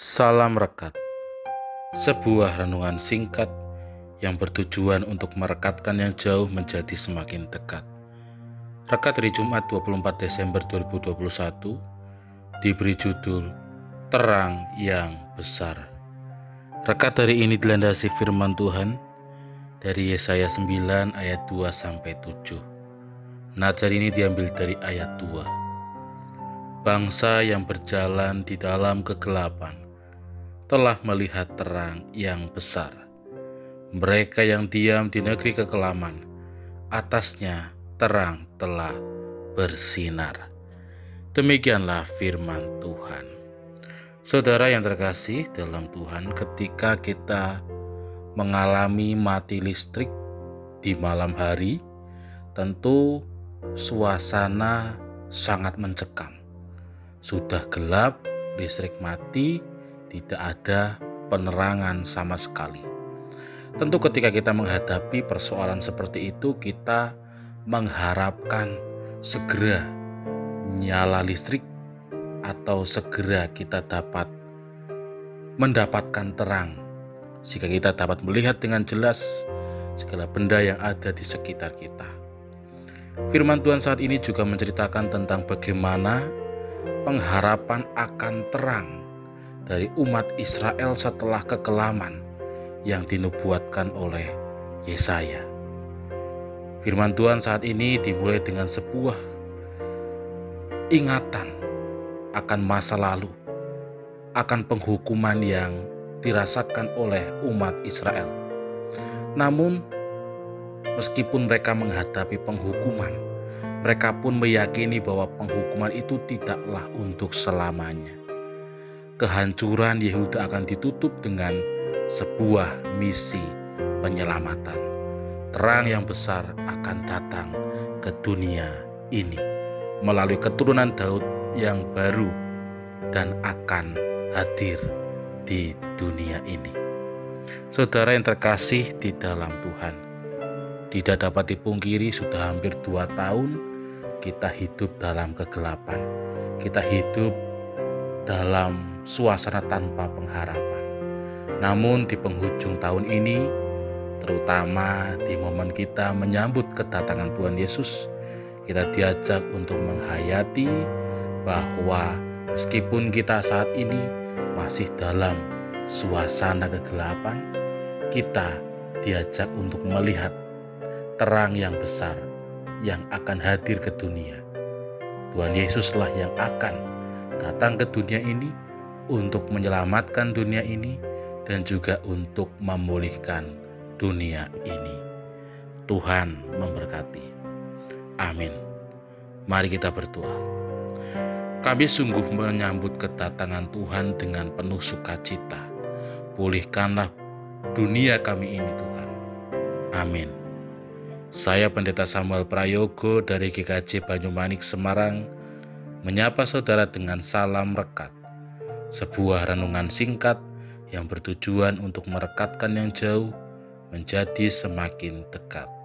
Salam Rekat Sebuah renungan singkat yang bertujuan untuk merekatkan yang jauh menjadi semakin dekat. Rekat dari Jumat 24 Desember 2021 diberi judul Terang yang Besar. Rekat dari ini dilandasi firman Tuhan dari Yesaya 9 ayat 2 sampai 7. Nazar ini diambil dari ayat 2 bangsa yang berjalan di dalam kegelapan telah melihat terang yang besar. Mereka yang diam di negeri kekelaman, atasnya terang telah bersinar. Demikianlah firman Tuhan. Saudara yang terkasih dalam Tuhan, ketika kita mengalami mati listrik di malam hari, tentu suasana sangat mencekam sudah gelap, listrik mati, tidak ada penerangan sama sekali. Tentu ketika kita menghadapi persoalan seperti itu kita mengharapkan segera nyala listrik atau segera kita dapat mendapatkan terang sehingga kita dapat melihat dengan jelas segala benda yang ada di sekitar kita. Firman Tuhan saat ini juga menceritakan tentang bagaimana pengharapan akan terang dari umat Israel setelah kekelaman yang dinubuatkan oleh Yesaya. Firman Tuhan saat ini dimulai dengan sebuah ingatan akan masa lalu, akan penghukuman yang dirasakan oleh umat Israel. Namun, meskipun mereka menghadapi penghukuman, mereka pun meyakini bahwa penghukuman itu tidaklah untuk selamanya. Kehancuran Yehuda akan ditutup dengan sebuah misi penyelamatan. Terang yang besar akan datang ke dunia ini melalui keturunan Daud yang baru dan akan hadir di dunia ini. Saudara yang terkasih di dalam Tuhan, tidak dapat dipungkiri sudah hampir dua tahun kita hidup dalam kegelapan, kita hidup dalam suasana tanpa pengharapan. Namun, di penghujung tahun ini, terutama di momen kita menyambut kedatangan Tuhan Yesus, kita diajak untuk menghayati bahwa meskipun kita saat ini masih dalam suasana kegelapan, kita diajak untuk melihat terang yang besar yang akan hadir ke dunia. Tuhan Yesuslah yang akan datang ke dunia ini untuk menyelamatkan dunia ini dan juga untuk memulihkan dunia ini. Tuhan memberkati. Amin. Mari kita berdoa. Kami sungguh menyambut kedatangan Tuhan dengan penuh sukacita. Pulihkanlah dunia kami ini Tuhan. Amin. Saya Pendeta Samuel Prayogo dari GKJ Banyumanik Semarang menyapa saudara dengan salam rekat. Sebuah renungan singkat yang bertujuan untuk merekatkan yang jauh menjadi semakin dekat.